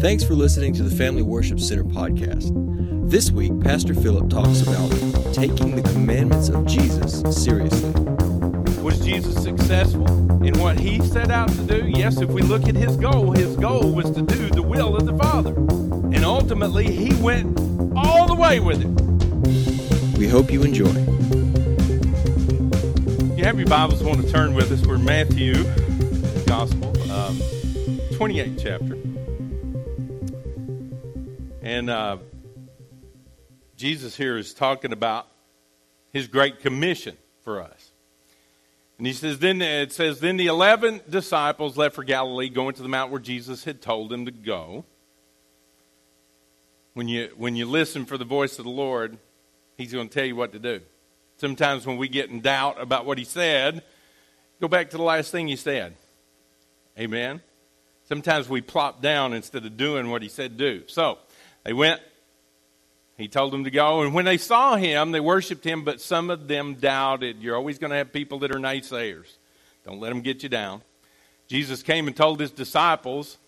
Thanks for listening to the Family Worship Center podcast. This week, Pastor Philip talks about taking the commandments of Jesus seriously. Was Jesus successful in what he set out to do? Yes, if we look at his goal, his goal was to do the will of the Father. And ultimately, he went all the way with it. We hope you enjoy. You have your Bibles, want to turn with us. We're Matthew Gospel, um, 28th chapter. And uh, Jesus here is talking about his great commission for us. And he says, then it says, then the eleven disciples left for Galilee, going to the mount where Jesus had told them to go. When you when you listen for the voice of the Lord, He's going to tell you what to do. Sometimes when we get in doubt about what He said, go back to the last thing He said. Amen. Sometimes we plop down instead of doing what He said do. So they went. He told them to go, and when they saw him, they worshiped him, but some of them doubted. You're always going to have people that are naysayers. Don't let them get you down. Jesus came and told his disciples,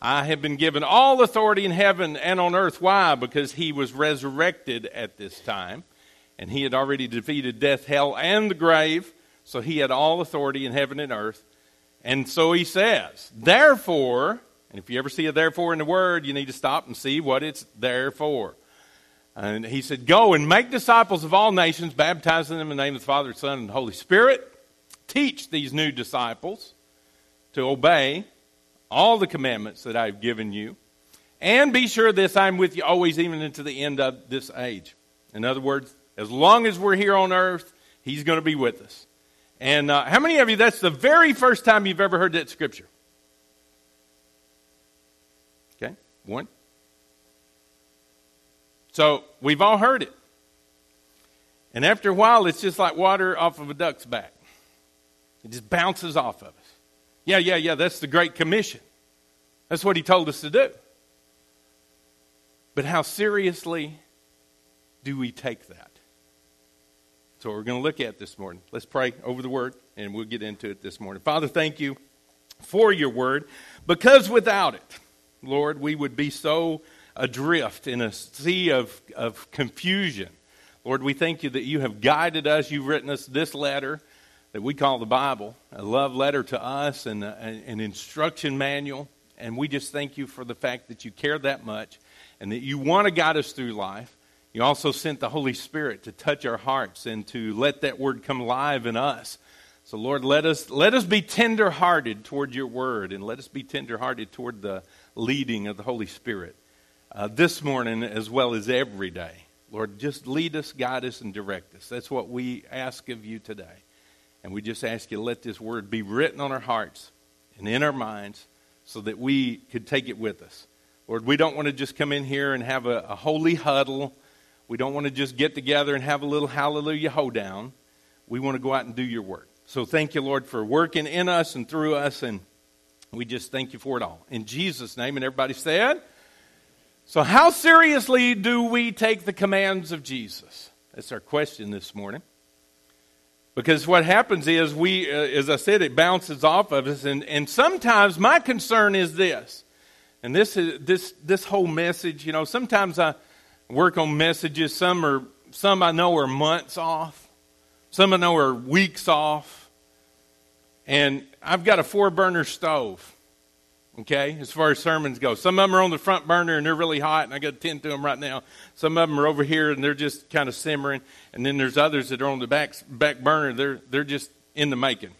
I have been given all authority in heaven and on earth. Why? Because he was resurrected at this time, and he had already defeated death, hell, and the grave. So he had all authority in heaven and earth. And so he says, Therefore, and if you ever see a therefore in the word, you need to stop and see what it's there for. And he said, Go and make disciples of all nations, baptizing them in the name of the Father, Son, and Holy Spirit. Teach these new disciples to obey all the commandments that I've given you. And be sure this I'm with you always, even into the end of this age. In other words, as long as we're here on earth, He's going to be with us. And uh, how many of you, that's the very first time you've ever heard that scripture? Okay, one. So we've all heard it. And after a while, it's just like water off of a duck's back. It just bounces off of us. Yeah, yeah, yeah, that's the Great Commission. That's what he told us to do. But how seriously do we take that? So we're going to look at this morning. Let's pray over the word and we'll get into it this morning. Father, thank you for your word because without it, Lord, we would be so adrift in a sea of, of confusion. Lord, we thank you that you have guided us. You've written us this letter that we call the Bible, a love letter to us and a, an instruction manual. And we just thank you for the fact that you care that much and that you want to guide us through life. You also sent the Holy Spirit to touch our hearts and to let that word come alive in us. So, Lord, let us, let us be tender hearted toward your word and let us be tender hearted toward the leading of the Holy Spirit uh, this morning as well as every day. Lord, just lead us, guide us, and direct us. That's what we ask of you today. And we just ask you to let this word be written on our hearts and in our minds so that we could take it with us. Lord, we don't want to just come in here and have a, a holy huddle. We don't want to just get together and have a little hallelujah hoedown. We want to go out and do your work. So thank you, Lord, for working in us and through us and we just thank you for it all. In Jesus' name, and everybody said. So, how seriously do we take the commands of Jesus? That's our question this morning. Because what happens is, we, uh, as I said, it bounces off of us. And, and sometimes my concern is this. And this, is, this, this whole message, you know, sometimes I work on messages. Some, are, some I know are months off, some I know are weeks off. And I've got a four burner stove, okay, as far as sermons go. Some of them are on the front burner and they're really hot, and I got to tend to them right now. Some of them are over here and they're just kind of simmering. And then there's others that are on the back, back burner, they're, they're just in the making.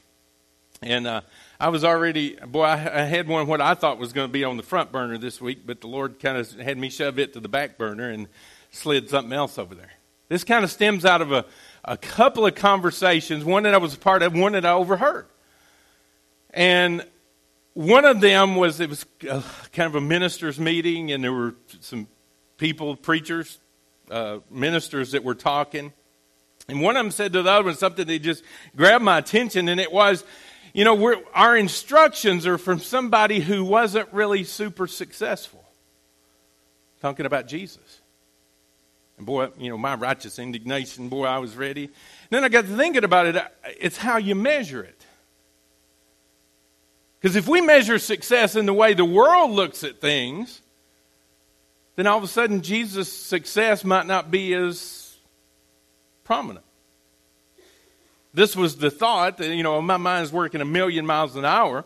And uh, I was already, boy, I, had one what I thought was going to be on the front burner this week, but the Lord kind of had me shove it to the back burner and slid something else over there. This kind of stems out of a, a couple of conversations, one that I was a part of, one that I overheard. And one of them was it was kind of a ministers' meeting, and there were some people, preachers, uh, ministers that were talking. And one of them said to the other one something that just grabbed my attention, and it was, you know, our instructions are from somebody who wasn't really super successful. Talking about Jesus. And boy, you know, my righteous indignation, boy, I was ready. And then I got to thinking about it. It's how you measure it. Because if we measure success in the way the world looks at things, then all of a sudden Jesus' success might not be as prominent. This was the thought that, you know, my mind is working a million miles an hour.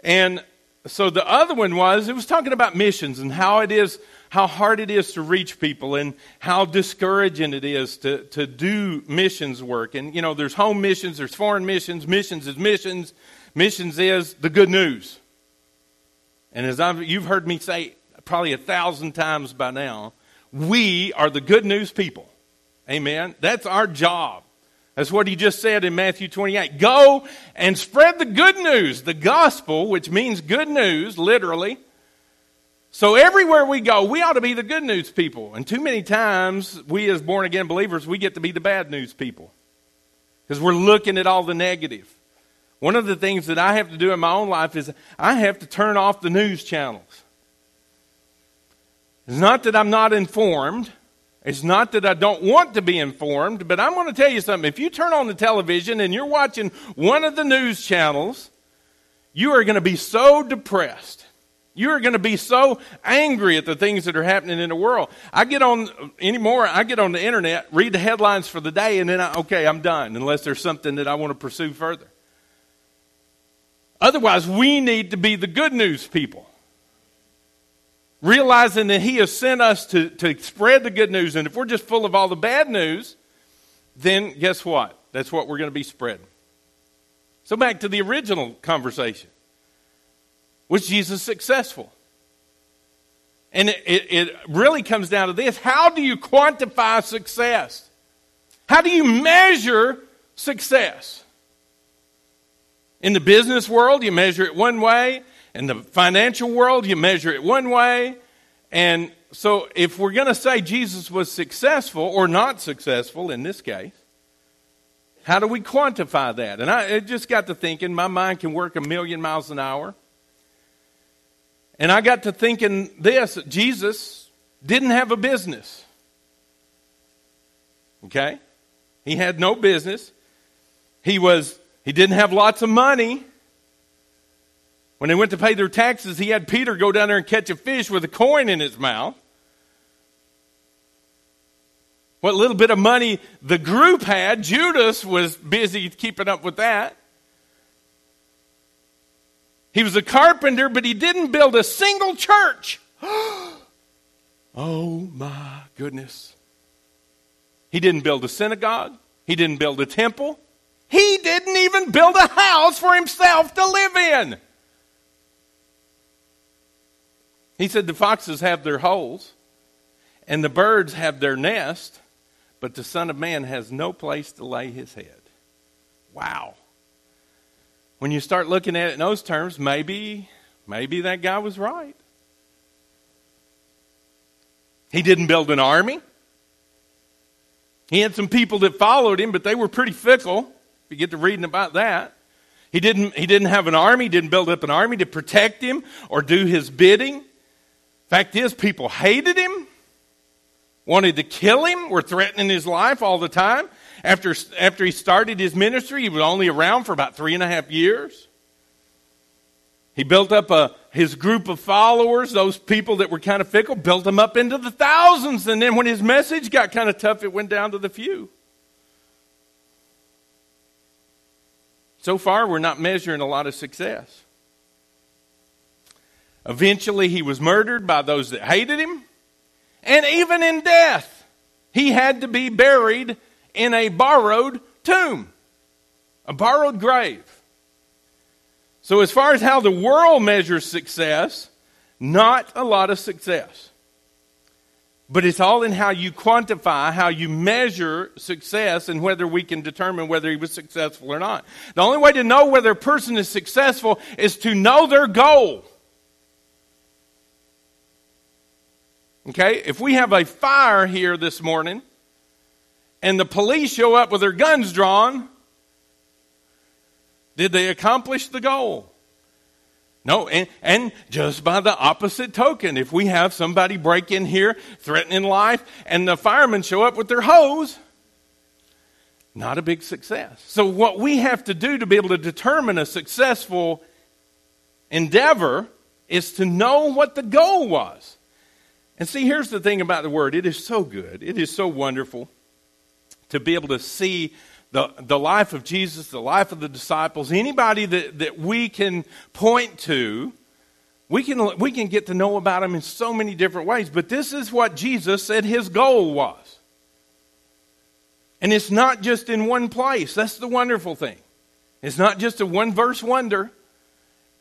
And so the other one was, it was talking about missions and how it is, how hard it is to reach people and how discouraging it is to, to do missions work. And, you know, there's home missions, there's foreign missions, missions is missions, missions is the good news. And as I've, you've heard me say probably a thousand times by now, we are the good news people. Amen. That's our job. That's what he just said in Matthew 28. Go and spread the good news, the gospel, which means good news, literally. So everywhere we go, we ought to be the good news people. And too many times, we as born again believers, we get to be the bad news people because we're looking at all the negative. One of the things that I have to do in my own life is I have to turn off the news channels. It's not that I'm not informed. It's not that I don't want to be informed, but I'm going to tell you something. If you turn on the television and you're watching one of the news channels, you are going to be so depressed. You are going to be so angry at the things that are happening in the world. I get on anymore, I get on the internet, read the headlines for the day, and then I, okay, I'm done, unless there's something that I want to pursue further. Otherwise, we need to be the good news people realizing that He has sent us to, to spread the good news. And if we're just full of all the bad news, then guess what? That's what we're going to be spreading. So, back to the original conversation. Was Jesus successful? And it, it, it, really comes down to this how do you quantify success? How do you measure success? In the business world, you measure it one way. In the financial world, you measure it one way. And so, if we're going to say Jesus was successful or not successful in this case, how do we quantify that? And I just got to thinking, my mind can work a million miles an hour. And I got to thinking this Jesus didn't have a business. Okay? He had no business. He was he didn't have lots of money. When they went to pay their taxes, he had Peter go down there and catch a fish with a coin in his mouth. What little bit of money the group had, Judas was busy keeping up with that. He was a carpenter, but he didn't build a single church. oh my goodness. He didn't build a synagogue. He didn't build a temple. He didn't even build a house for himself to live in. He said the foxes have their holes and the birds have their nest, but the Son of Man has no place to lay his head. Wow. When you start looking at it in those terms, maybe, maybe that guy was right. He didn't build an army. He had some people that followed him, but they were pretty fickle. If you get to reading about that. He didn't, he didn't have an army, didn't build up an army to protect him or do his bidding. Fact is, people hated him, wanted to kill him, were threatening his life all the time. After, after he started his ministry, he was only around for about three and a half years. He built up a, his group of followers, those people that were kind of fickle, built them up into the thousands. And then when his message got kind of tough, it went down to the few. So far, we're not measuring a lot of success. Eventually, he was murdered by those that hated him. And even in death, he had to be buried in a borrowed tomb, a borrowed grave. So, as far as how the world measures success, not a lot of success. But it's all in how you quantify, how you measure success, and whether we can determine whether he was successful or not. The only way to know whether a person is successful is to know their goal. Okay? If we have a fire here this morning and the police show up with their guns drawn, did they accomplish the goal? No, and, and, just by the opposite token, if we have somebody break in here threatening life and the firemen show up with their hose, not a big success. So, what we have to do to be able to determine a successful endeavor is to know what the goal was. And see, here's the thing about the word it is so good, it is so wonderful to be able to see the, the life of Jesus, the life of the disciples, anybody that, that we can point to. We can, we can get to know about them in so many different ways, but this is what Jesus said his goal was. And it's not just in one place. That's the wonderful thing. It's not just a one verse wonder.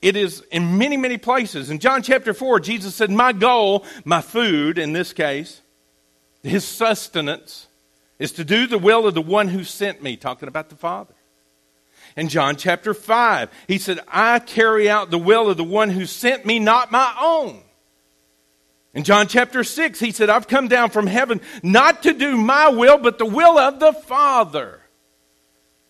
It is in many, many places. In John chapter 4, Jesus said, My goal, my food in this case, his sustenance, is to do the will of the one who sent me, talking about the Father. In John chapter 5, he said, I carry out the will of the one who sent me, not my own. In John chapter 6, he said, I've come down from heaven not to do my will, but the will of the Father.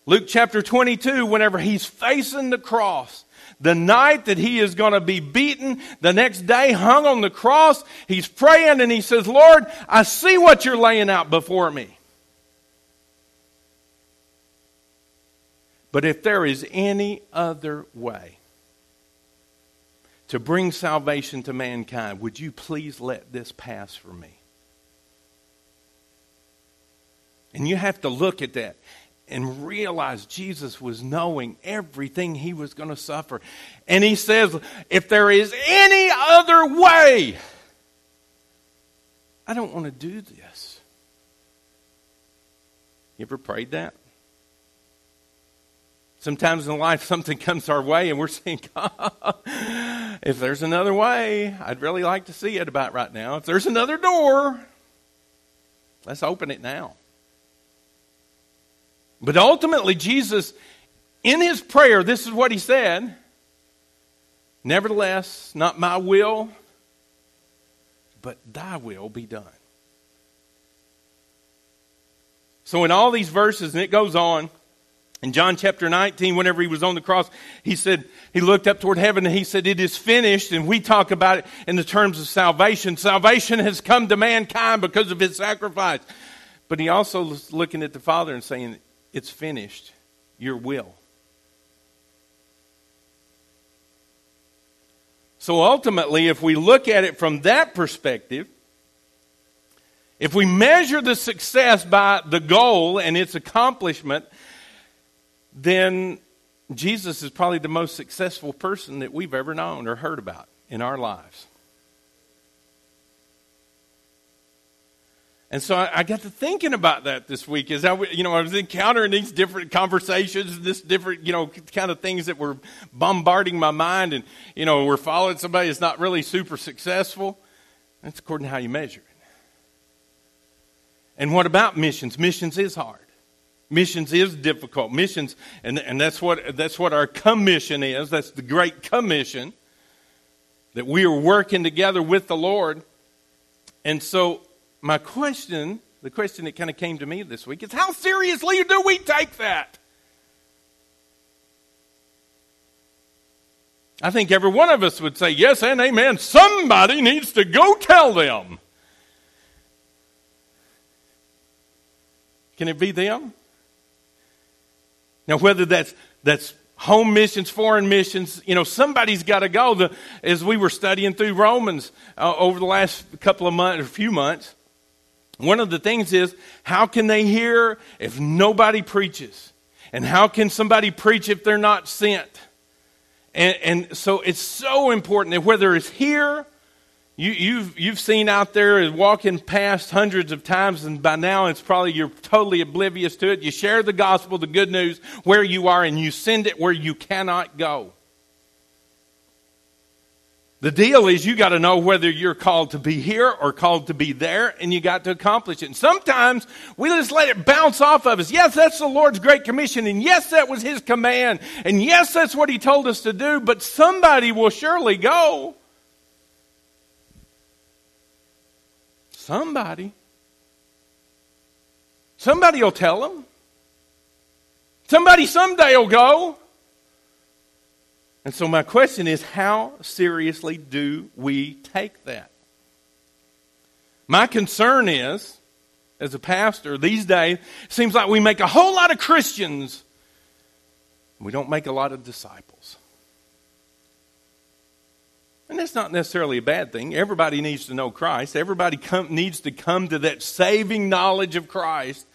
Luke chapter 22, whenever he's facing the cross, the night that he is going to be beaten, the next day hung on the cross, he's praying and he says, Lord, I see what you're laying out before me. But if there is any other way to bring salvation to mankind, would you please let this pass for me? And you have to look at that and realize Jesus was knowing everything he was going to suffer. And he says, if there is any other way, I don't want to do this. You ever prayed that? Sometimes in life, something comes our way, and we're saying, if there's another way, I'd really like to see it about right now. If there's another door, let's open it now. But ultimately, Jesus, in his prayer, this is what he said Nevertheless, not my will, but thy will be done. So, in all these verses, and it goes on, in John chapter 19, whenever he was on the cross, he said, he looked up toward heaven and he said, It is finished. And we talk about it in the terms of salvation. Salvation has come to mankind because of his sacrifice. But he also was looking at the Father and saying, it's finished. Your will. So ultimately, if we look at it from that perspective, if we measure the success by the goal and its accomplishment, then Jesus is probably the most successful person that we've ever known or heard about in our lives. And so I, I, got to thinking about that this week as I, you know, I was encountering these different conversations, this different, you know, kind of things that were bombarding my mind. And, you know, we're following somebody that's not really super successful. That's according to how you measure it. And what about missions? Missions is hard. Missions is difficult. Missions, and, and that's what that's what our commission is. That's the great commission that we are working together with the Lord. And so my question, the question that kind of came to me this week, is how seriously do we take that? I think every one of us would say yes and amen. Somebody needs to go tell them. Can it be them? Now, whether that's that's home missions, foreign missions, you know, somebody's got to go. The, as we were studying through Romans uh, over the last couple of months, or a few months, one of the things is how can they hear if nobody preaches? And how can somebody preach if they're not sent? And, and so it's so important that whether it's here, you, you've, you've seen out there walking past hundreds of times, and by now it's probably you're totally oblivious to it. You share the gospel, the good news, where you are, and you send it where you cannot go. The deal is you got to know whether you're called to be here or called to be there, and you got to accomplish it. And sometimes we just let it bounce off of us. Yes, that's the Lord's Great Commission, and yes, that was His command, and yes, that's what He told us to do, but somebody will surely go. Somebody. Somebody will tell them. Somebody someday will go. And so, my question is how seriously do we take that? My concern is, as a pastor, these days, it seems like we make a whole lot of Christians, we don't make a lot of disciples. And that's not necessarily a bad thing. Everybody needs to know Christ. Everybody come, needs to come to that saving knowledge of Christ.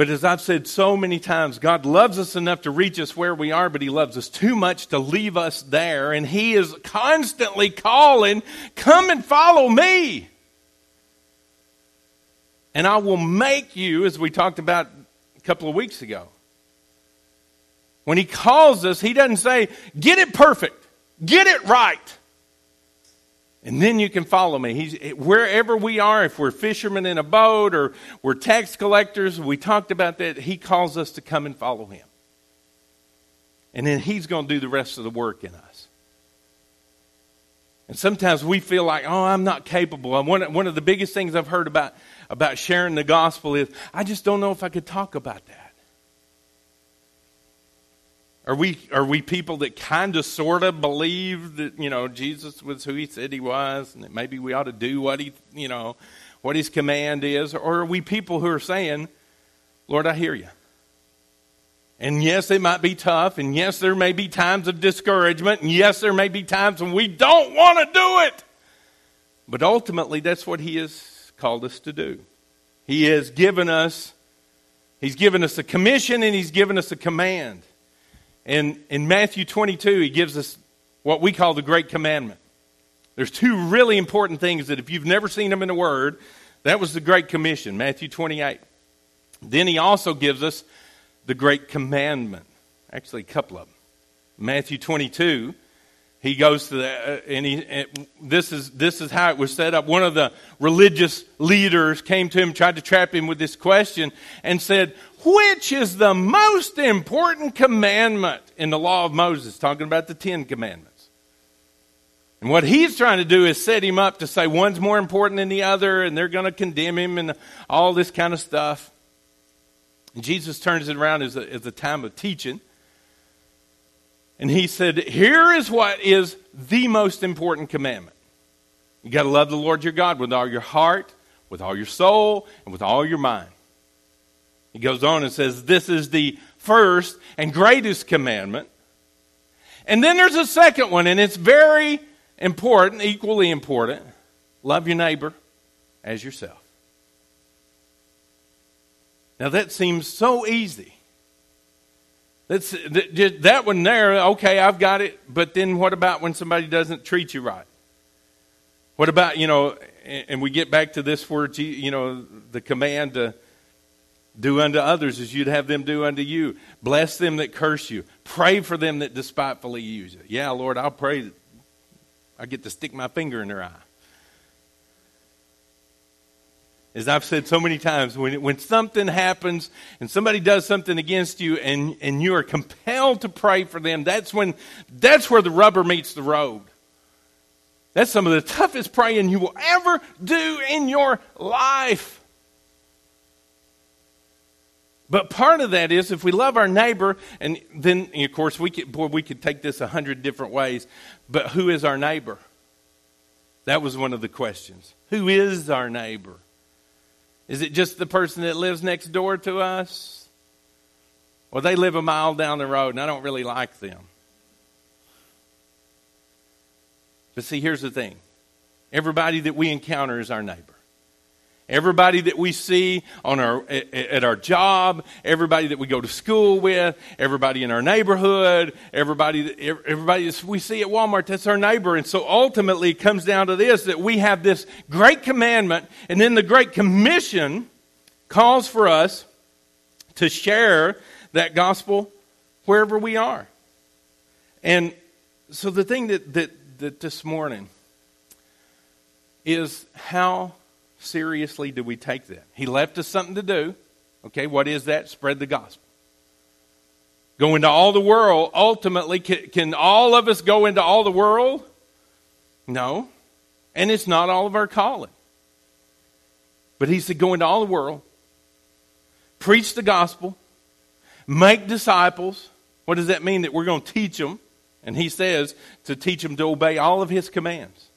But as I've said so many times, God loves us enough to reach us where we are, but He loves us too much to leave us there. And He is constantly calling, Come and follow me. And I will make you, as we talked about a couple of weeks ago. When He calls us, He doesn't say, Get it perfect, get it right. And then you can follow me. He's, wherever we are, if we're fishermen in a boat or we're tax collectors, we talked about that. He calls us to come and follow him. And then he's going to do the rest of the work in us. And sometimes we feel like, oh, I'm not capable. And one, one of the biggest things I've heard about, about sharing the gospel is, I just don't know if I could talk about that. Are we, are we people that kind of sort of believe that, you know, Jesus was who he said he was and that maybe we ought to do what he, you know, what his command is? Or are we people who are saying, Lord, I hear you. And yes, it might be tough. And yes, there may be times of discouragement. And yes, there may be times when we don't want to do it. But ultimately, that's what he has called us to do. He has given us, he's given us a commission and he's given us a command. And in Matthew 22, he gives us what we call the Great Commandment. There's two really important things that if you've never seen them in the Word, that was the Great Commission, Matthew 28. Then he also gives us the Great Commandment. Actually, a couple of them. Matthew 22, he goes to the, uh, and he, and this is, this is how it was set up. One of the religious leaders came to him, tried to trap him with this question, and said, which is the most important commandment in the law of Moses? Talking about the Ten Commandments. And what he's trying to do is set him up to say one's more important than the other, and they're going to condemn him and all this kind of stuff. And Jesus turns it around as a, as a time of teaching. And he said, Here is what is the most important commandment. You got to love the Lord your God with all your heart, with all your soul, and with all your mind. He goes on and says, This is the first and greatest commandment. And then there's a second one, and it's very important, equally important. Love your neighbor as yourself. Now that seems so easy. That's, that one there, okay, I've got it, but then what about when somebody doesn't treat you right? What about, you know, and we get back to this word, you know, the command to do unto others as you'd have them do unto you. Bless them that curse you. Pray for them that despitefully use you. Yeah, Lord, I'll pray I get to stick my finger in their eye. As I've said so many times, when, when something happens and somebody does something against you and, and you are compelled to pray for them, that's when that's where the rubber meets the road. That's some of the toughest praying you will ever do in your life. But part of that is if we love our neighbor, and then of course we could boy we could take this a hundred different ways. But who is our neighbor? That was one of the questions. Who is our neighbor? Is it just the person that lives next door to us? Well, they live a mile down the road, and I don't really like them. But see, here's the thing everybody that we encounter is our neighbor. Everybody that we see on our, at our job, everybody that we go to school with, everybody in our neighborhood, everybody, everybody we see at Walmart, that's our neighbor. And so ultimately it comes down to this, that we have this great commandment, and then the great commission calls for us to share that gospel wherever we are. And so the thing that, that, that this morning is how seriously do we take that? He left us something to do. Okay, what is that? Spread the gospel. Go into all the world. Ultimately, can, can all of us go into all the world? No. And it's not all of our calling. But he said, go into all the world, preach the gospel, make disciples. What does that mean? That we're going to teach them. And he says to teach them to obey all of his commands.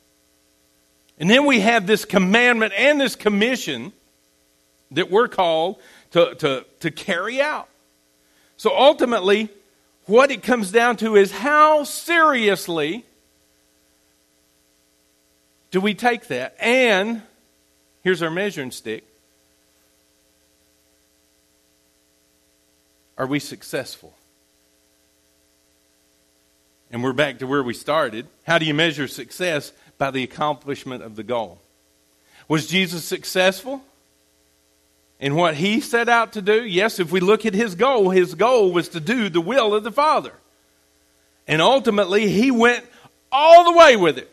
And then we have this commandment and this commission that we're called to, to, to carry out. So ultimately, what it comes down to is how seriously do we take that? And here's our measuring stick. Are we successful? And we're back to where we started. How do you measure success? By the accomplishment of the goal. Was Jesus successful in what he set out to do? Yes, if we look at his goal, his goal was to do the will of the Father. And ultimately, he went all the way with it.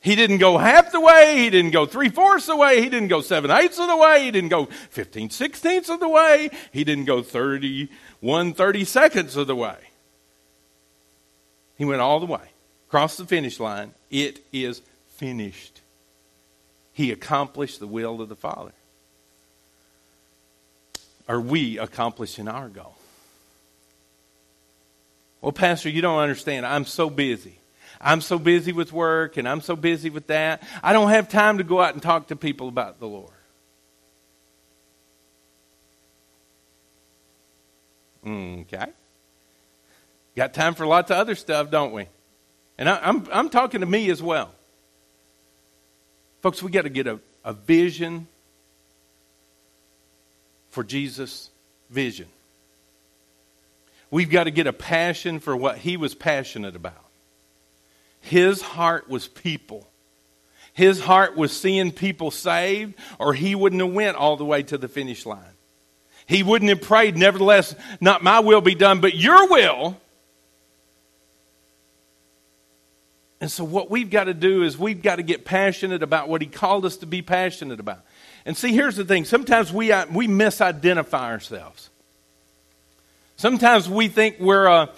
He didn't go half the way. He didn't go three fourths the way. He didn't go seven eighths of the way. He didn't go 15 sixteenths of the way. He didn't go 31 30 seconds of the way. He went all the way, crossed the finish line. It is finished. He accomplished the will of the Father. Are we accomplishing our goal? Well, Pastor, you don't understand. I'm so busy. I'm so busy with work and I'm so busy with that. I don't have time to go out and talk to people about the Lord. Okay. Got time for lots of other stuff, don't we? And I, am I'm, I'm talking to me as well. Folks, we got to get a, a vision for Jesus' vision. We've got to get a passion for what he was passionate about. His heart was people. His heart was seeing people saved, or he wouldn't have went all the way to the finish line. He wouldn't have prayed, nevertheless, not my will be done, but your will. And so, what we've got to do is we've got to get passionate about what He called us to be passionate about. And see, here's the thing sometimes we, uh, we misidentify ourselves. Sometimes we think we're a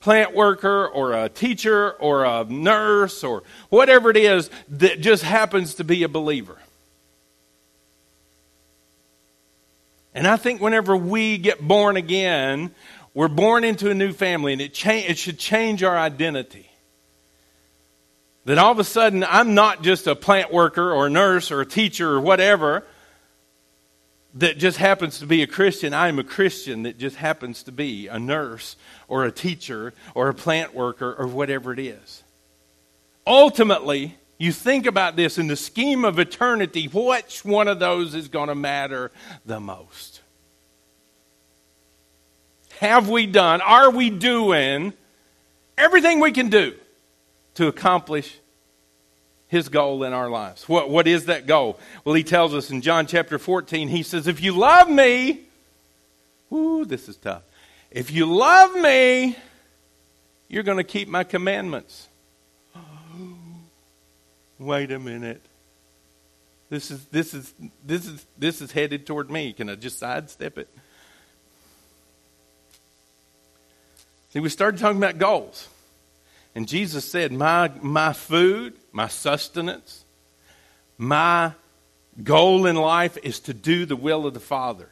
plant worker or a teacher or a nurse or whatever it is that just happens to be a believer. And I think whenever we get born again, we're born into a new family and it, cha- it should change our identity. That all of a sudden I'm not just a plant worker or a nurse or a teacher or whatever that just happens to be a Christian. I'm a Christian that just happens to be a nurse or a teacher or a plant worker or whatever it is. Ultimately, you think about this in the scheme of eternity, which one of those is going to matter the most? Have we done, are we doing everything we can do to accomplish his goal in our lives. What, what is that goal? Well, he tells us in John chapter 14, he says, If you love me, whoo, this is tough. If you love me, you're going to keep my commandments. wait a minute. This is this is this is this is headed toward me. Can I just sidestep it? See, we started talking about goals. And Jesus said, My, my food, my sustenance, my goal in life is to do the will of the Father.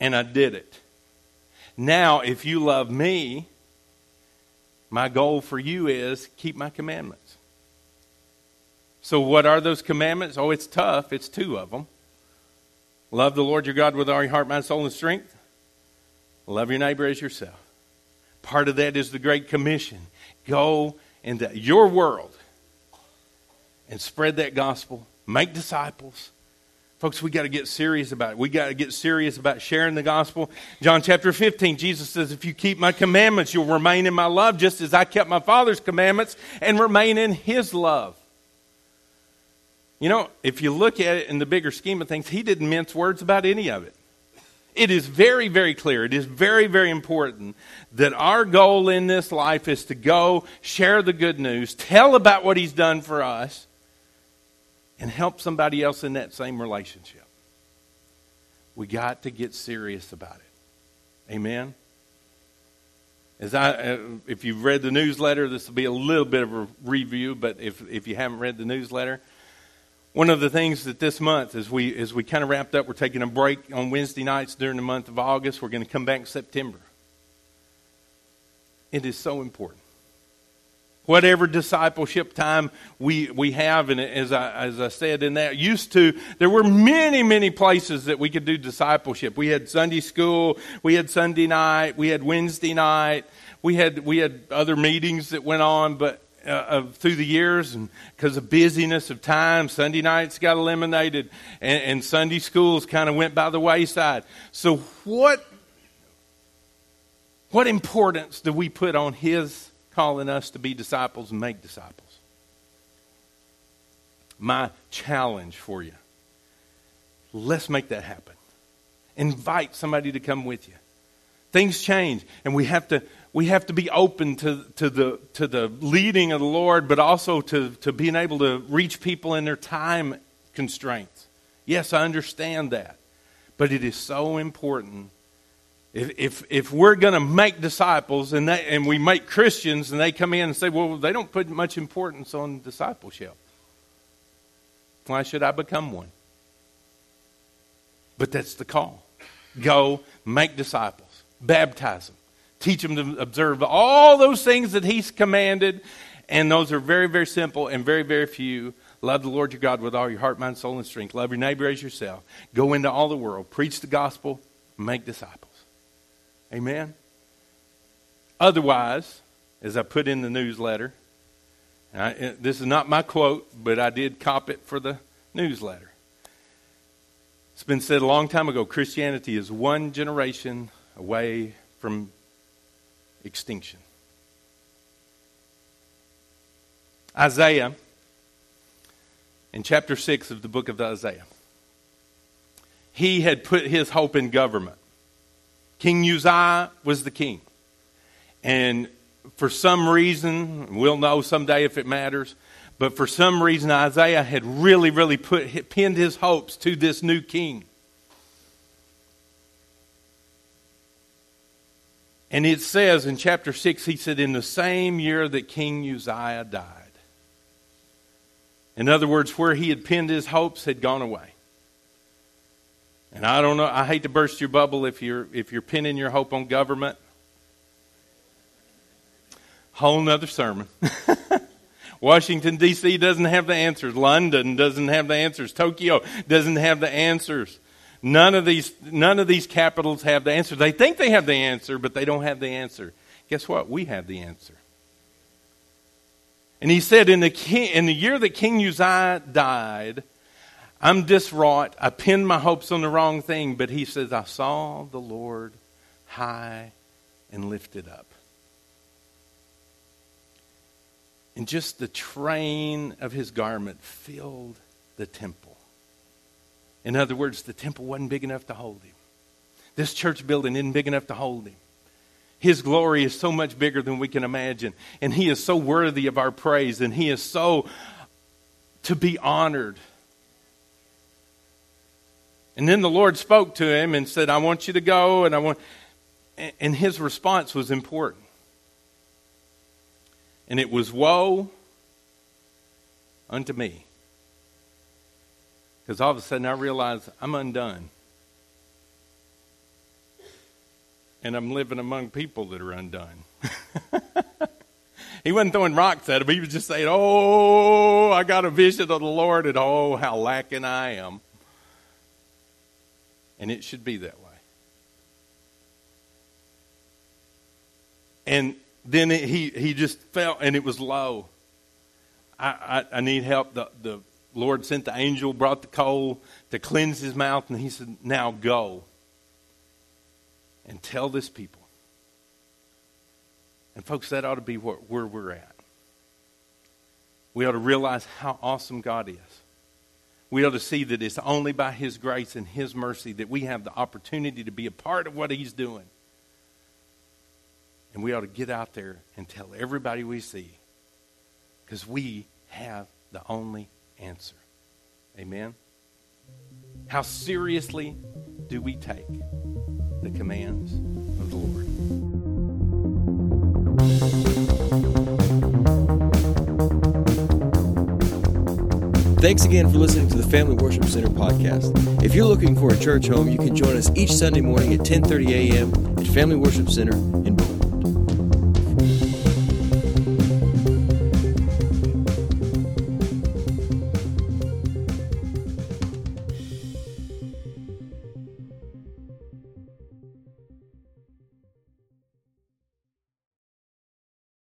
And I did it. Now, if you love me, my goal for you is keep my commandments. So, what are those commandments? Oh, it's tough. It's two of them. Love the Lord your God with all your heart, mind, soul, and strength. Love your neighbor as yourself. Part of that is the Great Commission. Go into your world and spread that gospel, make disciples. Folks, we got to get serious about it. We got to get serious about sharing the gospel. John chapter 15, Jesus says, If you keep my commandments, you'll remain in my love, just as I kept my Father's commandments and remain in his love. You know, if you look at it in the bigger scheme of things, he didn't mince words about any of it it is very, very clear. It is very, very important that our goal in this life is to go share the good news, tell about what He's done for us, and help somebody else in that same relationship. We got to get serious about it. Amen. As I, uh, if you've read the newsletter, this will be a little bit of a review. But if if you haven't read the newsletter, one of the things that this month, as we as we kind of wrapped up, we're taking a break on Wednesday nights during the month of August. We're going to come back in September. It is so important. Whatever discipleship time we, we have, and as I, as I said in that, used to, there were many, many places that we could do discipleship. We had Sunday school, we had Sunday night, we had Wednesday night, we had, we had other meetings that went on, but uh, of, through the years, and because of busyness of time, Sunday nights got eliminated, and, and Sunday schools kind of went by the wayside. So, what what importance do we put on His calling us to be disciples and make disciples? My challenge for you let's make that happen. Invite somebody to come with you. Things change, and we have to we have to be open to, to, the, to the leading of the Lord, but also to, to being able to reach people in their time constraints. Yes, I understand that. But it is so important. If, if, if we're going to make disciples and, they, and we make Christians and they come in and say, well, they don't put much importance on discipleship, why should I become one? But that's the call. Go make disciples, baptize them teach them to observe all those things that He's commanded. And those are very, very simple and very, very few. Love the Lord your God with all your heart, mind, soul, and strength. Love your neighbor as yourself. Go into all the world. Preach the gospel. Make disciples. Amen. Otherwise, as I put in the newsletter, I, this is not my quote, but I did cop it for the newsletter. It's been said a long time ago Christianity is one generation away from extinction. Isaiah, in chapter 6 of the book of Isaiah, he had put his hope in government. King Uzziah was the king. And for some reason, we'll know someday if it matters, but for some reason, Isaiah had really, really put, pinned his hopes to this new king. And it says in chapter 6, he said, in the same year that King Uzziah died. In other words, where he had pinned his hopes had gone away. And I don't know, I hate to burst your bubble if you're, if you're pinning your hope on government. Whole nother sermon. Washington, D.C. doesn't have the answers. London doesn't have the answers. Tokyo doesn't have the answers. None of these, none of these capitals have the answer. They think they have the answer, but they don't have the answer. Guess what? We have the answer. And he said, in the, king, in the year that King Uzziah died, I'm distraught. I pinned my hopes on the wrong thing. But he says, I saw the Lord high and lifted up. And just the train of his garment filled the temple. In other words, the temple wasn't big enough to hold him. This church building isn't big enough to hold him. His glory is so much bigger than we can imagine. And he is so worthy of our praise. And he is so to be honored. And then the Lord spoke to him and said, I want you to go. And I want. And his response was important. And it was, Woe unto me because all of a sudden I realize I'm undone. And I'm living among people that are undone. he wasn't throwing rocks at him. He was just saying, Oh, I got a vision of the Lord, and oh, how lacking I am. And it should be that way. And then he, he just felt, and it was low. I, I, I need help. The, the Lord sent the angel, brought the coal to cleanse his mouth, and he said, Now go and tell this people. And, folks, that ought to be where we're at. We ought to realize how awesome God is. We ought to see that it's only by His grace and His mercy that we have the opportunity to be a part of what He's doing. And we ought to get out there and tell everybody we see because we have the only answer. Amen? How seriously do we take the commands of the Lord? Thanks again for listening to the Family Worship Center podcast. If you're looking for a church home, you can join us each Sunday morning at 10:30 a.m. at Family Worship Center in